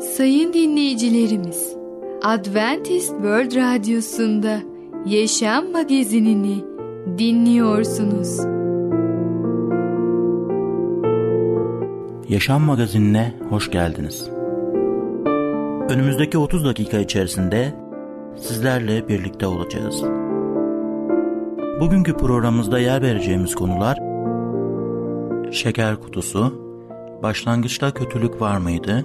Sayın dinleyicilerimiz, Adventist World Radyosu'nda Yaşam Magazinini dinliyorsunuz. Yaşam Magazinine hoş geldiniz. Önümüzdeki 30 dakika içerisinde sizlerle birlikte olacağız. Bugünkü programımızda yer vereceğimiz konular Şeker kutusu, başlangıçta kötülük var mıydı,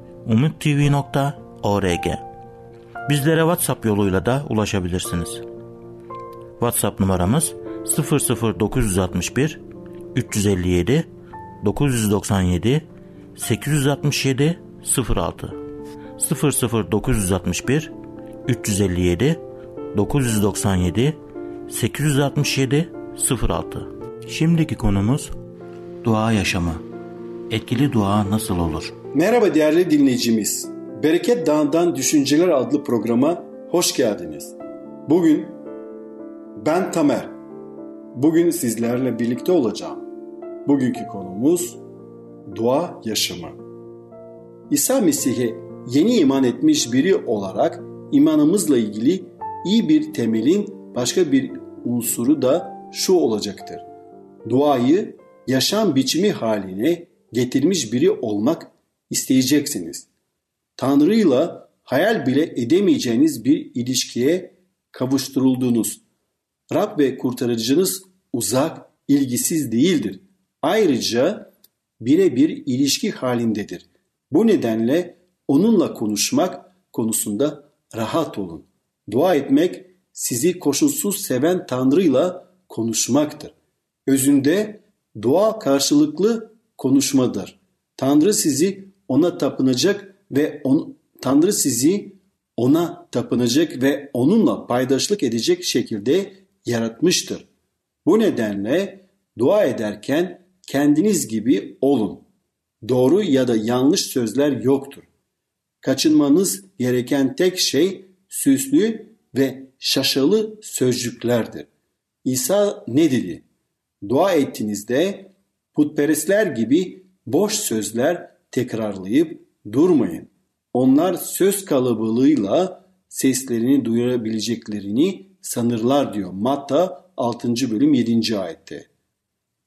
Bizlere WhatsApp yoluyla da ulaşabilirsiniz. WhatsApp numaramız 00961 357 997 867 06 00961 357 997 867 06 Şimdiki konumuz dua yaşamı. Etkili dua nasıl olur? Merhaba değerli dinleyicimiz. Bereket Dağı'ndan Düşünceler adlı programa hoş geldiniz. Bugün ben Tamer. Bugün sizlerle birlikte olacağım. Bugünkü konumuz dua yaşamı. İsa Mesih'e yeni iman etmiş biri olarak imanımızla ilgili iyi bir temelin başka bir unsuru da şu olacaktır. Duayı yaşam biçimi haline getirmiş biri olmak isteyeceksiniz. Tanrı'yla hayal bile edemeyeceğiniz bir ilişkiye kavuşturuldunuz. Rab ve kurtarıcınız uzak, ilgisiz değildir. Ayrıca birebir ilişki halindedir. Bu nedenle onunla konuşmak konusunda rahat olun. Dua etmek sizi koşulsuz seven Tanrı'yla konuşmaktır. Özünde dua karşılıklı konuşmadır. Tanrı sizi ona tapınacak ve on, Tanrı sizi ona tapınacak ve onunla paydaşlık edecek şekilde yaratmıştır. Bu nedenle dua ederken kendiniz gibi olun. Doğru ya da yanlış sözler yoktur. Kaçınmanız gereken tek şey süslü ve şaşalı sözcüklerdir. İsa ne dedi? Dua ettiğinizde putperestler gibi boş sözler tekrarlayıp durmayın. Onlar söz kalabalığıyla seslerini duyurabileceklerini sanırlar diyor Matta 6. bölüm 7. ayette.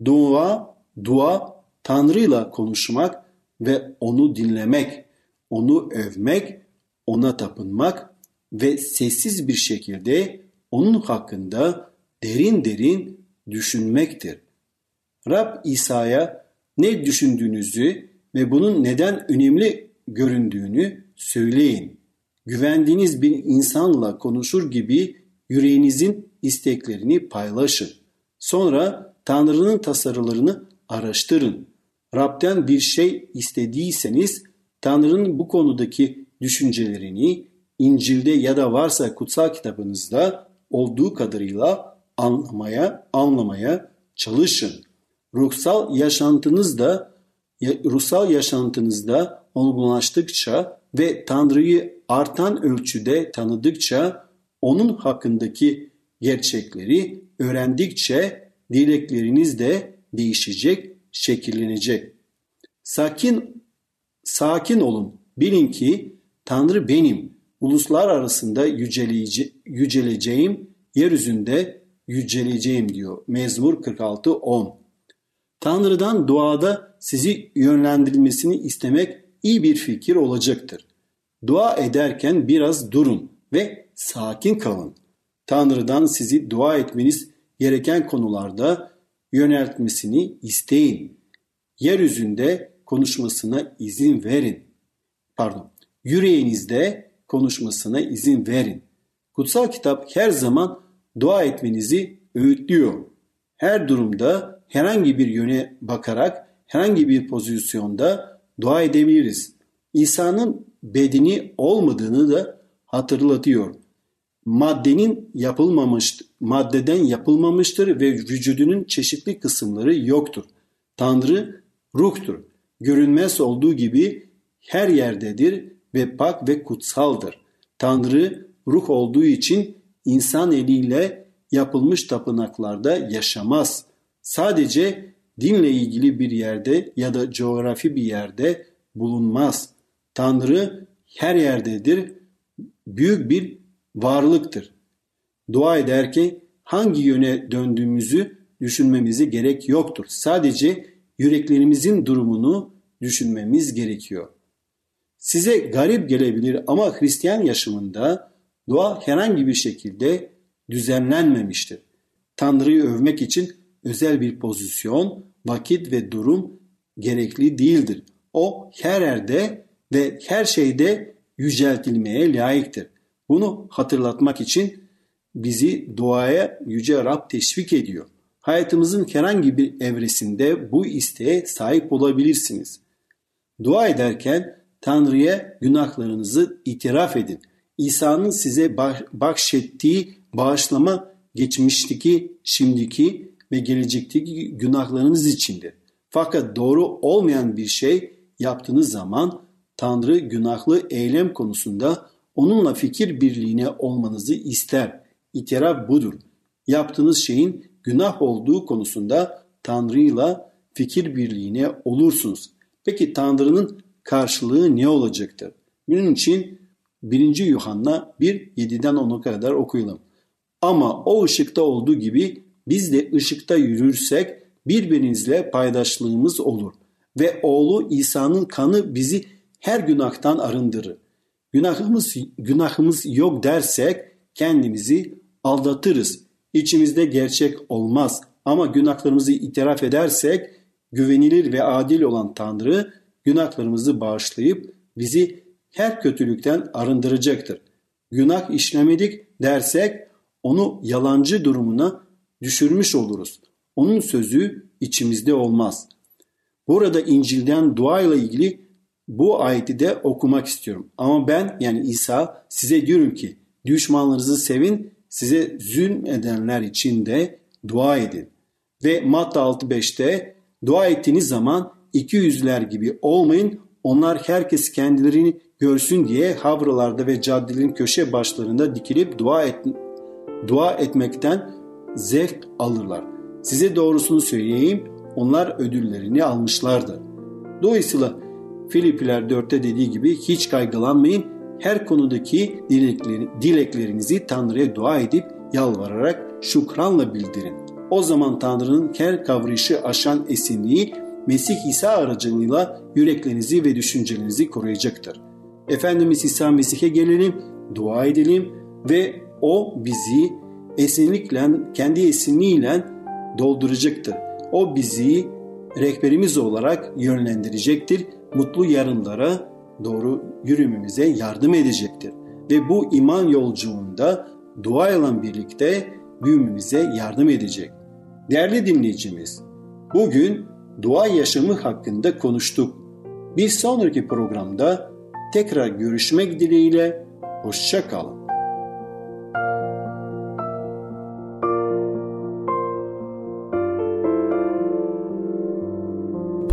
Dua, dua Tanrı'yla konuşmak ve onu dinlemek, onu övmek, ona tapınmak ve sessiz bir şekilde onun hakkında derin derin düşünmektir. Rab İsa'ya ne düşündüğünüzü ve bunun neden önemli göründüğünü söyleyin. Güvendiğiniz bir insanla konuşur gibi yüreğinizin isteklerini paylaşın. Sonra Tanrı'nın tasarılarını araştırın. Rab'den bir şey istediyseniz Tanrı'nın bu konudaki düşüncelerini İncil'de ya da varsa kutsal kitabınızda olduğu kadarıyla anlamaya, anlamaya çalışın. Ruhsal yaşantınızda ruhsal yaşantınızda olgunlaştıkça ve Tanrı'yı artan ölçüde tanıdıkça onun hakkındaki gerçekleri öğrendikçe dilekleriniz de değişecek, şekillenecek. Sakin sakin olun. Bilin ki Tanrı benim. Uluslar arasında yüceleceğim, yeryüzünde yüceleceğim diyor. Mezmur 46 10. Tanrı'dan duada sizi yönlendirilmesini istemek iyi bir fikir olacaktır. Dua ederken biraz durun ve sakin kalın. Tanrı'dan sizi dua etmeniz gereken konularda yöneltmesini isteyin. Yeryüzünde konuşmasına izin verin. Pardon, yüreğinizde konuşmasına izin verin. Kutsal kitap her zaman dua etmenizi öğütlüyor. Her durumda herhangi bir yöne bakarak herhangi bir pozisyonda dua edebiliriz. İsa'nın bedeni olmadığını da hatırlatıyor. Maddenin yapılmamış, maddeden yapılmamıştır ve vücudunun çeşitli kısımları yoktur. Tanrı ruhtur. Görünmez olduğu gibi her yerdedir ve pak ve kutsaldır. Tanrı ruh olduğu için insan eliyle yapılmış tapınaklarda yaşamaz. Sadece dinle ilgili bir yerde ya da coğrafi bir yerde bulunmaz. Tanrı her yerdedir, büyük bir varlıktır. Dua ederken hangi yöne döndüğümüzü düşünmemize gerek yoktur. Sadece yüreklerimizin durumunu düşünmemiz gerekiyor. Size garip gelebilir ama Hristiyan yaşamında dua herhangi bir şekilde düzenlenmemiştir. Tanrı'yı övmek için özel bir pozisyon, vakit ve durum gerekli değildir. O her yerde ve her şeyde yüceltilmeye layıktır. Bunu hatırlatmak için bizi duaya Yüce Rab teşvik ediyor. Hayatımızın herhangi bir evresinde bu isteğe sahip olabilirsiniz. Dua ederken Tanrı'ya günahlarınızı itiraf edin. İsa'nın size bahşettiği bağışlama geçmişteki, şimdiki ve gelecekteki günahlarınız içindir. Fakat doğru olmayan bir şey yaptığınız zaman Tanrı günahlı eylem konusunda onunla fikir birliğine olmanızı ister. İtiraf budur. Yaptığınız şeyin günah olduğu konusunda Tanrı'yla fikir birliğine olursunuz. Peki Tanrı'nın karşılığı ne olacaktır? Bunun için 1. Yuhanna 1 7'den 10'a kadar okuyalım. Ama o ışıkta olduğu gibi biz de ışıkta yürürsek birbirinizle paydaşlığımız olur ve oğlu İsa'nın kanı bizi her günahtan arındırır. Günahımız günahımız yok dersek kendimizi aldatırız. İçimizde gerçek olmaz ama günahlarımızı itiraf edersek güvenilir ve adil olan Tanrı günahlarımızı bağışlayıp bizi her kötülükten arındıracaktır. Günah işlemedik dersek onu yalancı durumuna düşürmüş oluruz. Onun sözü içimizde olmaz. Burada İncil'den dua ile ilgili bu ayeti de okumak istiyorum. Ama ben yani İsa size diyorum ki düşmanlarınızı sevin, size zulm edenler için de dua edin. Ve Matta 6.5'te dua ettiğiniz zaman iki yüzler gibi olmayın. Onlar herkes kendilerini görsün diye havralarda ve caddelerin köşe başlarında dikilip dua, et, dua etmekten zevk alırlar. Size doğrusunu söyleyeyim, onlar ödüllerini almışlardır. Dolayısıyla Filipiler 4'te dediği gibi hiç kaygılanmayın, her konudaki dileklerinizi Tanrı'ya dua edip yalvararak şükranla bildirin. O zaman Tanrı'nın her kavrayışı aşan esinliği Mesih İsa aracılığıyla yüreklerinizi ve düşüncelerinizi koruyacaktır. Efendimiz İsa Mesih'e gelelim, dua edelim ve o bizi esinlikle, kendi esinliğiyle dolduracaktır. O bizi rehberimiz olarak yönlendirecektir. Mutlu yarınlara doğru yürümemize yardım edecektir. Ve bu iman yolculuğunda dua ile birlikte büyümemize yardım edecek. Değerli dinleyicimiz, bugün dua yaşamı hakkında konuştuk. Bir sonraki programda tekrar görüşmek dileğiyle, hoşçakalın.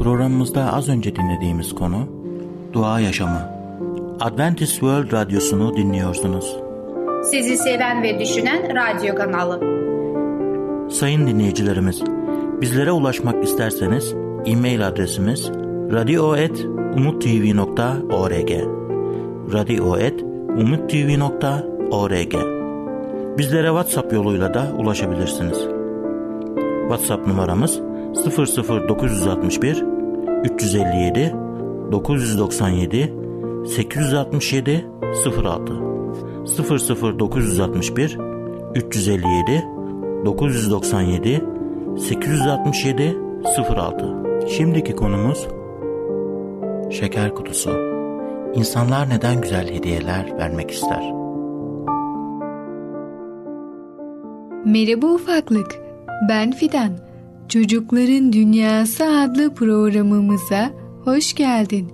Programımızda az önce dinlediğimiz konu dua yaşamı. Adventist World Radyosu'nu dinliyorsunuz. Sizi seven ve düşünen radyo kanalı. Sayın dinleyicilerimiz, bizlere ulaşmak isterseniz e-mail adresimiz radio.umutv.org radio.umutv.org Bizlere WhatsApp yoluyla da ulaşabilirsiniz. WhatsApp numaramız 00961 357 997 867 06 00961 357 997 867 06 Şimdiki konumuz Şeker kutusu. İnsanlar neden güzel hediyeler vermek ister? Merhaba ufaklık. Ben Fidan. Çocukların Dünyası adlı programımıza hoş geldin.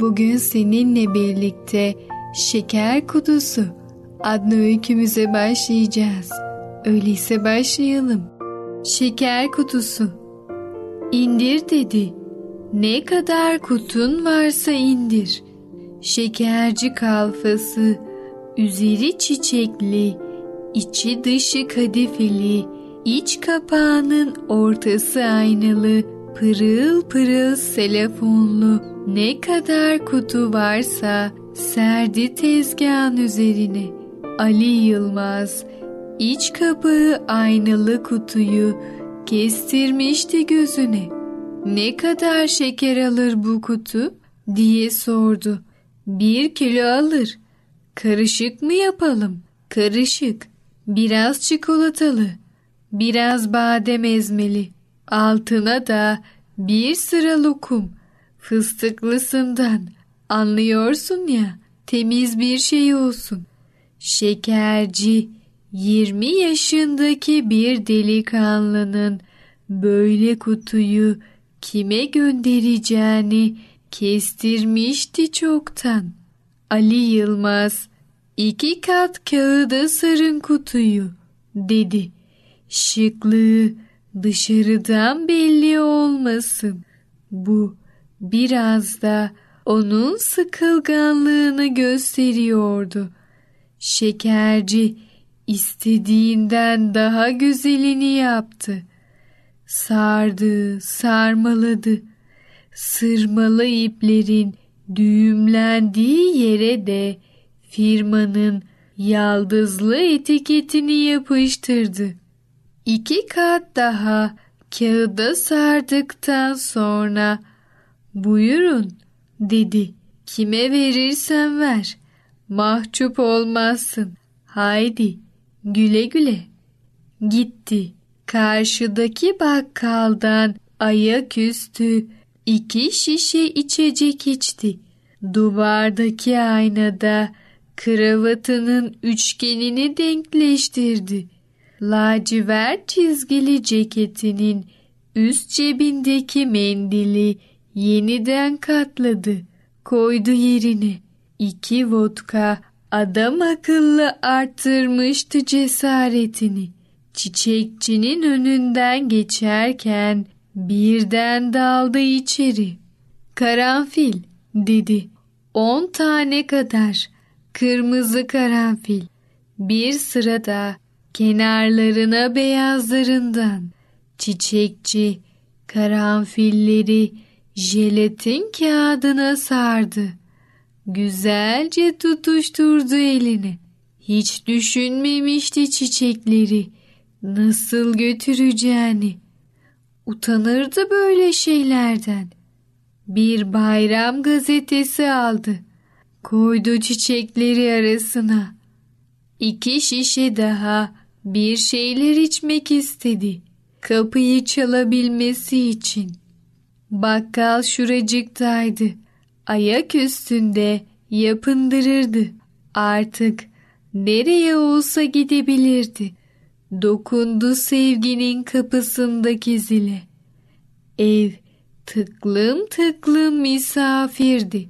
Bugün seninle birlikte Şeker Kutusu adlı öykümüze başlayacağız. Öyleyse başlayalım. Şeker Kutusu İndir dedi. Ne kadar kutun varsa indir. Şekerci kalfası, üzeri çiçekli, içi dışı kadifeli, iç kapağının ortası aynalı, pırıl pırıl selefonlu ne kadar kutu varsa serdi tezgahın üzerine. Ali Yılmaz iç kapağı aynalı kutuyu kestirmişti gözüne. Ne kadar şeker alır bu kutu diye sordu. Bir kilo alır. Karışık mı yapalım? Karışık. Biraz çikolatalı. Biraz badem ezmeli. Altına da bir sıra lokum. Fıstıklısından. Anlıyorsun ya. Temiz bir şey olsun. Şekerci 20 yaşındaki bir delikanlının böyle kutuyu kime göndereceğini kestirmişti çoktan. Ali Yılmaz iki kat kağıda sarın kutuyu dedi. Şıklığı dışarıdan belli olmasın. Bu biraz da onun sıkılganlığını gösteriyordu. Şekerci istediğinden daha güzelini yaptı. Sardı, sarmaladı. Sırmalı iplerin düğümlendiği yere de firmanın yaldızlı etiketini yapıştırdı. İki kat daha kağıda sardıktan sonra buyurun dedi. Kime verirsen ver. Mahcup olmazsın. Haydi güle güle. Gitti. Karşıdaki bakkaldan ayaküstü iki şişe içecek içti. Duvardaki aynada kravatının üçgenini denkleştirdi. Lacivert çizgili ceketinin üst cebindeki mendili yeniden katladı. Koydu yerine. İki vodka adam akıllı arttırmıştı cesaretini. Çiçekçinin önünden geçerken birden daldı içeri. Karanfil dedi. On tane kadar kırmızı karanfil. Bir sırada kenarlarına beyazlarından çiçekçi karanfilleri jelatin kağıdına sardı. Güzelce tutuşturdu elini. Hiç düşünmemişti çiçekleri nasıl götüreceğini. Utanırdı böyle şeylerden. Bir bayram gazetesi aldı. Koydu çiçekleri arasına. İki şişe daha bir şeyler içmek istedi. Kapıyı çalabilmesi için. Bakkal şuracıktaydı. Ayak üstünde yapındırırdı. Artık nereye olsa gidebilirdi. Dokundu sevginin kapısındaki zile. Ev tıklım tıklım misafirdi.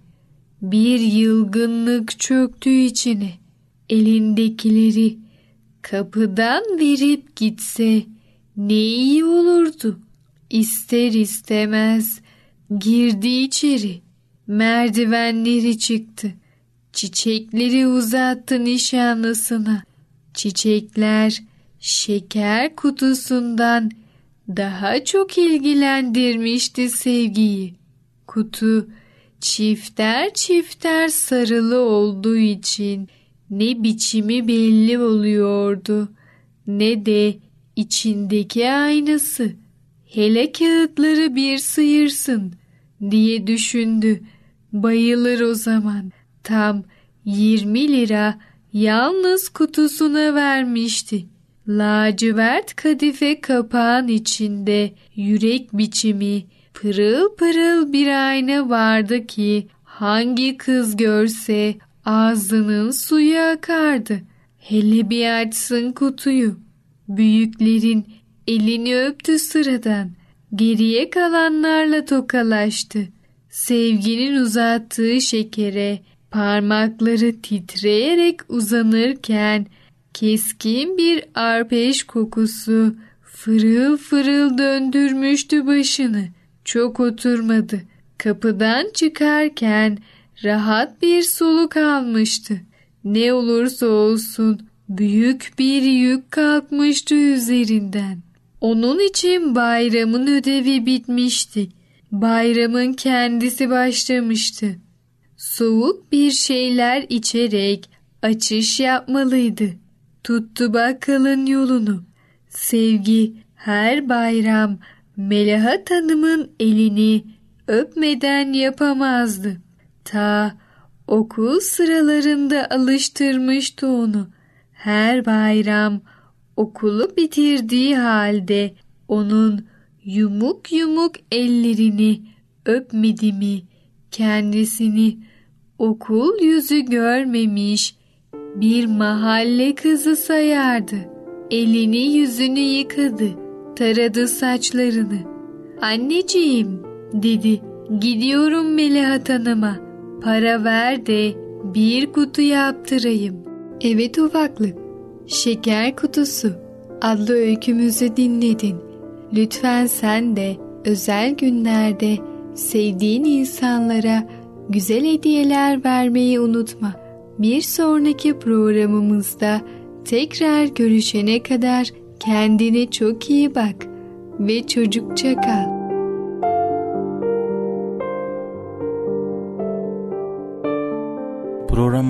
Bir yılgınlık çöktü içine. Elindekileri kapıdan verip gitse ne iyi olurdu. İster istemez girdi içeri. Merdivenleri çıktı. Çiçekleri uzattı nişanlısına. Çiçekler şeker kutusundan daha çok ilgilendirmişti sevgiyi. Kutu çifter çifter sarılı olduğu için ne biçimi belli oluyordu ne de içindeki aynası. Hele kağıtları bir sıyırsın diye düşündü. Bayılır o zaman. Tam 20 lira yalnız kutusuna vermişti. Lacivert kadife kapağın içinde yürek biçimi pırıl pırıl bir ayna vardı ki hangi kız görse ağzının suyu akardı. Hele bir açsın kutuyu. Büyüklerin elini öptü sıradan. Geriye kalanlarla tokalaştı. sevginin uzattığı şekere parmakları titreyerek uzanırken keskin bir arpeş kokusu fırıl fırıl döndürmüştü başını. Çok oturmadı. Kapıdan çıkarken rahat bir soluk almıştı. Ne olursa olsun büyük bir yük kalkmıştı üzerinden. Onun için bayramın ödevi bitmişti. Bayramın kendisi başlamıştı. Soğuk bir şeyler içerek açış yapmalıydı. Tuttu bakkalın yolunu. Sevgi her bayram Melahat Hanım'ın elini öpmeden yapamazdı. Ta okul sıralarında alıştırmıştı onu. Her bayram okulu bitirdiği halde onun yumuk yumuk ellerini öpmedi mi kendisini okul yüzü görmemiş bir mahalle kızı sayardı. Elini yüzünü yıkadı, taradı saçlarını. Anneciğim dedi gidiyorum Melahat Hanım'a para ver de bir kutu yaptırayım. Evet ufaklık Şeker Kutusu adlı öykümüzü dinledin. Lütfen sen de özel günlerde sevdiğin insanlara güzel hediyeler vermeyi unutma. Bir sonraki programımızda tekrar görüşene kadar kendine çok iyi bak ve çocukça kal.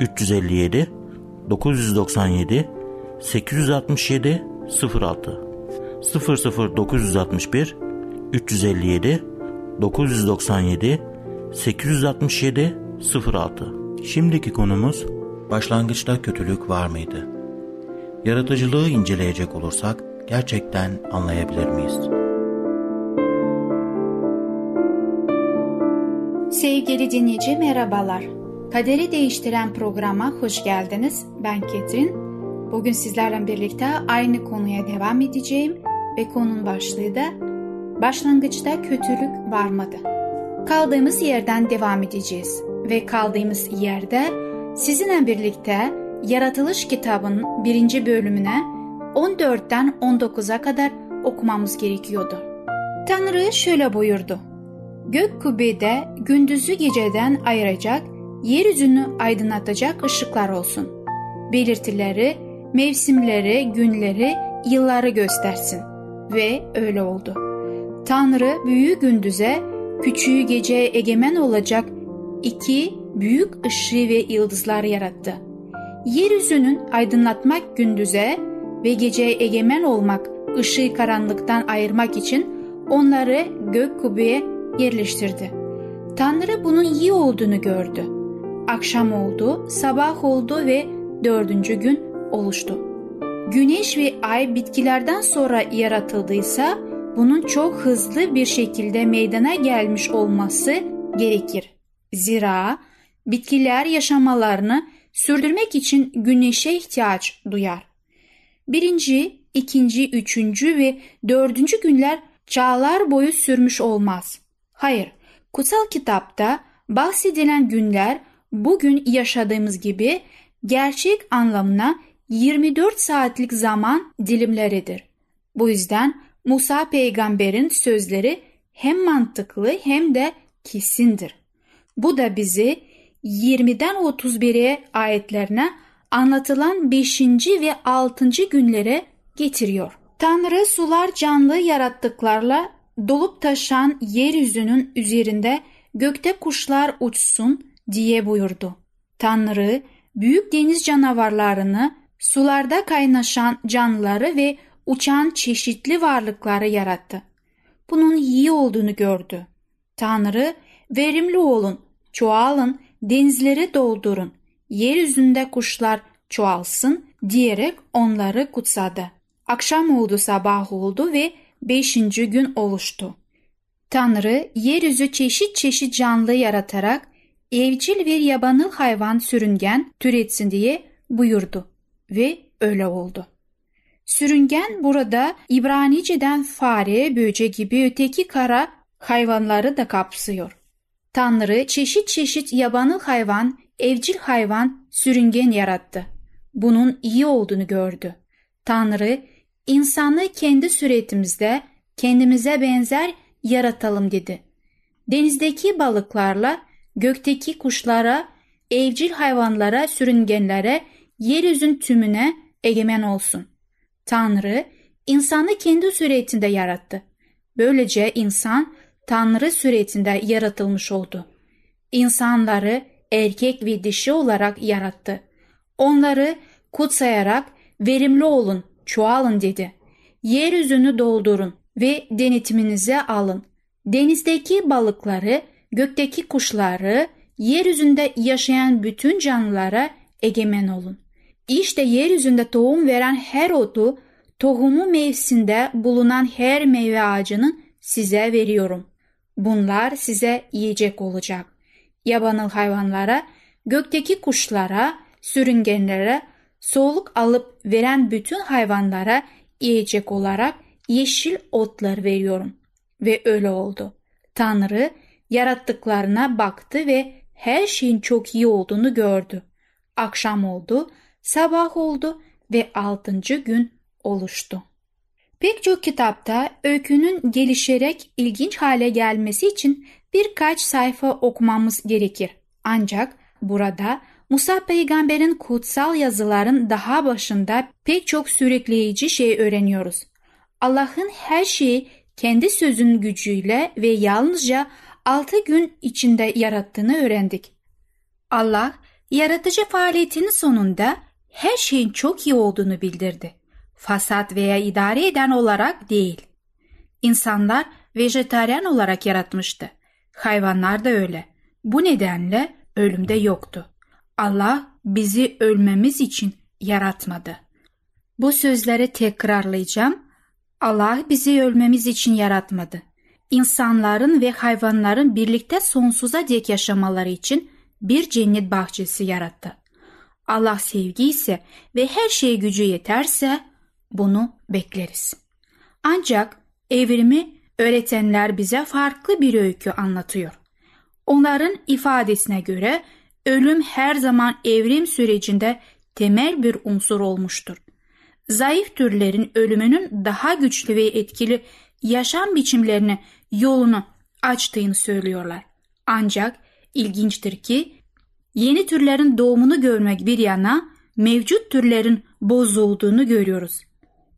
357 997 867 06 00961 357 997 867 06 Şimdiki konumuz başlangıçta kötülük var mıydı? Yaratıcılığı inceleyecek olursak gerçekten anlayabilir miyiz? Sevgili dinleyici merhabalar. Kaderi Değiştiren programa hoş geldiniz. Ben Ketrin. Bugün sizlerle birlikte aynı konuya devam edeceğim ve konunun başlığı da başlangıçta kötülük varmadı. Kaldığımız yerden devam edeceğiz ve kaldığımız yerde sizinle birlikte Yaratılış kitabının birinci bölümüne 14'ten 19'a kadar okumamız gerekiyordu. Tanrı şöyle buyurdu. Gök kubbede gündüzü geceden ayıracak, yeryüzünü aydınlatacak ışıklar olsun. Belirtileri, mevsimleri, günleri, yılları göstersin. Ve öyle oldu. Tanrı büyüğü gündüze, küçüğü geceye egemen olacak iki büyük ışığı ve yıldızlar yarattı. Yeryüzünün aydınlatmak gündüze ve geceye egemen olmak, ışığı karanlıktan ayırmak için onları gök kubbeye yerleştirdi. Tanrı bunun iyi olduğunu gördü. Akşam oldu, sabah oldu ve dördüncü gün oluştu. Güneş ve ay bitkilerden sonra yaratıldıysa bunun çok hızlı bir şekilde meydana gelmiş olması gerekir. Zira bitkiler yaşamalarını sürdürmek için güneşe ihtiyaç duyar. Birinci, ikinci, üçüncü ve dördüncü günler çağlar boyu sürmüş olmaz. Hayır, kutsal kitapta bahsedilen günler bugün yaşadığımız gibi gerçek anlamına 24 saatlik zaman dilimleridir. Bu yüzden Musa peygamberin sözleri hem mantıklı hem de kesindir. Bu da bizi 20'den 31'e ayetlerine anlatılan 5. ve 6. günlere getiriyor. Tanrı sular canlı yarattıklarla dolup taşan yeryüzünün üzerinde gökte kuşlar uçsun diye buyurdu. Tanrı büyük deniz canavarlarını, sularda kaynaşan canlıları ve uçan çeşitli varlıkları yarattı. Bunun iyi olduğunu gördü. Tanrı Verimli olun, çoğalın, denizleri doldurun, yeryüzünde kuşlar çoğalsın diyerek onları kutsadı. Akşam oldu sabah oldu ve beşinci gün oluştu. Tanrı yeryüzü çeşit çeşit canlı yaratarak evcil bir yabanıl hayvan sürüngen türetsin diye buyurdu ve öyle oldu. Sürüngen burada İbranice'den fare, böce gibi öteki kara hayvanları da kapsıyor. Tanrı çeşit çeşit yabanıl hayvan, evcil hayvan, sürüngen yarattı. Bunun iyi olduğunu gördü. Tanrı insanı kendi suretimizde kendimize benzer yaratalım dedi. Denizdeki balıklarla, gökteki kuşlara, evcil hayvanlara, sürüngenlere, yeryüzün tümüne egemen olsun. Tanrı insanı kendi suretinde yarattı. Böylece insan Tanrı suretinde yaratılmış oldu. İnsanları erkek ve dişi olarak yarattı. Onları kutsayarak verimli olun, çoğalın dedi. Yeryüzünü doldurun ve denetiminize alın. Denizdeki balıkları, gökteki kuşları, yeryüzünde yaşayan bütün canlılara egemen olun. İşte yeryüzünde tohum veren her otu, tohumu mevsiminde bulunan her meyve ağacını size veriyorum. Bunlar size yiyecek olacak. Yabanıl hayvanlara, gökteki kuşlara, sürüngenlere, soluk alıp veren bütün hayvanlara yiyecek olarak yeşil otlar veriyorum. Ve öyle oldu. Tanrı yarattıklarına baktı ve her şeyin çok iyi olduğunu gördü. Akşam oldu, sabah oldu ve altıncı gün oluştu. Pek çok kitapta öykünün gelişerek ilginç hale gelmesi için birkaç sayfa okumamız gerekir. Ancak burada Musa peygamberin kutsal yazıların daha başında pek çok sürükleyici şey öğreniyoruz. Allah'ın her şeyi kendi sözün gücüyle ve yalnızca altı gün içinde yarattığını öğrendik. Allah yaratıcı faaliyetinin sonunda her şeyin çok iyi olduğunu bildirdi. Fasat veya idare eden olarak değil. İnsanlar vejetaryen olarak yaratmıştı. Hayvanlar da öyle. Bu nedenle ölümde yoktu. Allah bizi ölmemiz için yaratmadı. Bu sözleri tekrarlayacağım. Allah bizi ölmemiz için yaratmadı. İnsanların ve hayvanların birlikte sonsuza dek yaşamaları için bir cennet bahçesi yarattı. Allah sevgi ise ve her şeye gücü yeterse bunu bekleriz. Ancak evrimi öğretenler bize farklı bir öykü anlatıyor. Onların ifadesine göre ölüm her zaman evrim sürecinde temel bir unsur olmuştur. Zayıf türlerin ölümünün daha güçlü ve etkili yaşam biçimlerine yolunu açtığını söylüyorlar. Ancak ilginçtir ki yeni türlerin doğumunu görmek bir yana mevcut türlerin bozulduğunu görüyoruz.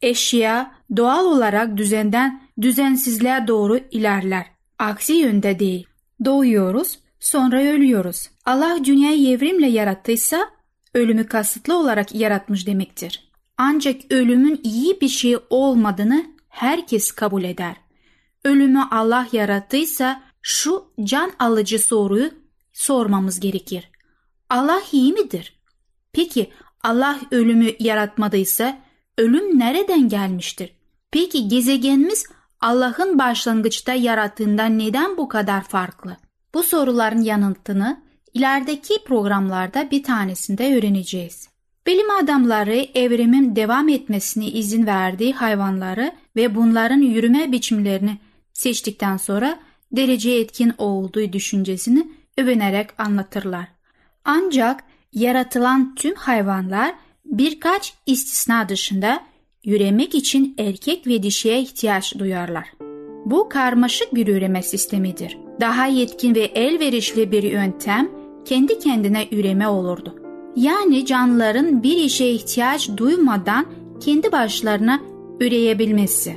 Eşya doğal olarak düzenden düzensizliğe doğru ilerler. Aksi yönde değil. Doğuyoruz, sonra ölüyoruz. Allah dünyayı evrimle yarattıysa ölümü kasıtlı olarak yaratmış demektir. Ancak ölümün iyi bir şey olmadığını herkes kabul eder. Ölümü Allah yarattıysa şu can alıcı soruyu sormamız gerekir. Allah iyi midir? Peki Allah ölümü yaratmadıysa ölüm nereden gelmiştir? Peki gezegenimiz Allah'ın başlangıçta yarattığından neden bu kadar farklı? Bu soruların yanıtını ilerideki programlarda bir tanesinde öğreneceğiz. Bilim adamları evrimin devam etmesine izin verdiği hayvanları ve bunların yürüme biçimlerini seçtikten sonra dereceye etkin olduğu düşüncesini övünerek anlatırlar. Ancak yaratılan tüm hayvanlar birkaç istisna dışında üremek için erkek ve dişiye ihtiyaç duyarlar. Bu karmaşık bir üreme sistemidir. Daha yetkin ve elverişli bir yöntem kendi kendine üreme olurdu. Yani canlıların bir işe ihtiyaç duymadan kendi başlarına üreyebilmesi.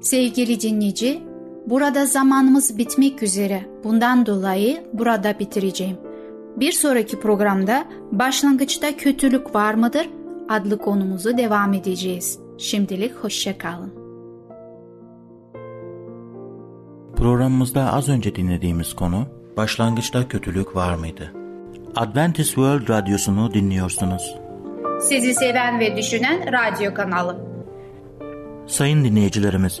Sevgili dinleyici, burada zamanımız bitmek üzere. Bundan dolayı burada bitireceğim. Bir sonraki programda başlangıçta kötülük var mıdır adlı konumuzu devam edeceğiz. Şimdilik hoşçakalın. Programımızda az önce dinlediğimiz konu Başlangıçta kötülük var mıydı? Adventist World Radyosu'nu dinliyorsunuz. Sizi seven ve düşünen radyo kanalı. Sayın dinleyicilerimiz,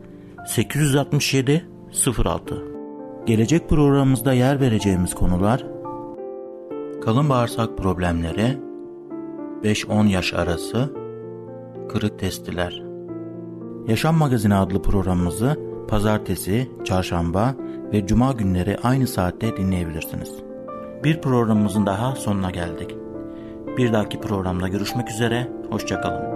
867 06 Gelecek programımızda yer vereceğimiz konular kalın bağırsak problemleri 5-10 yaş arası kırık testiler Yaşam Magazini adlı programımızı pazartesi, çarşamba ve cuma günleri aynı saatte dinleyebilirsiniz. Bir programımızın daha sonuna geldik. Bir dahaki programda görüşmek üzere, hoşçakalın.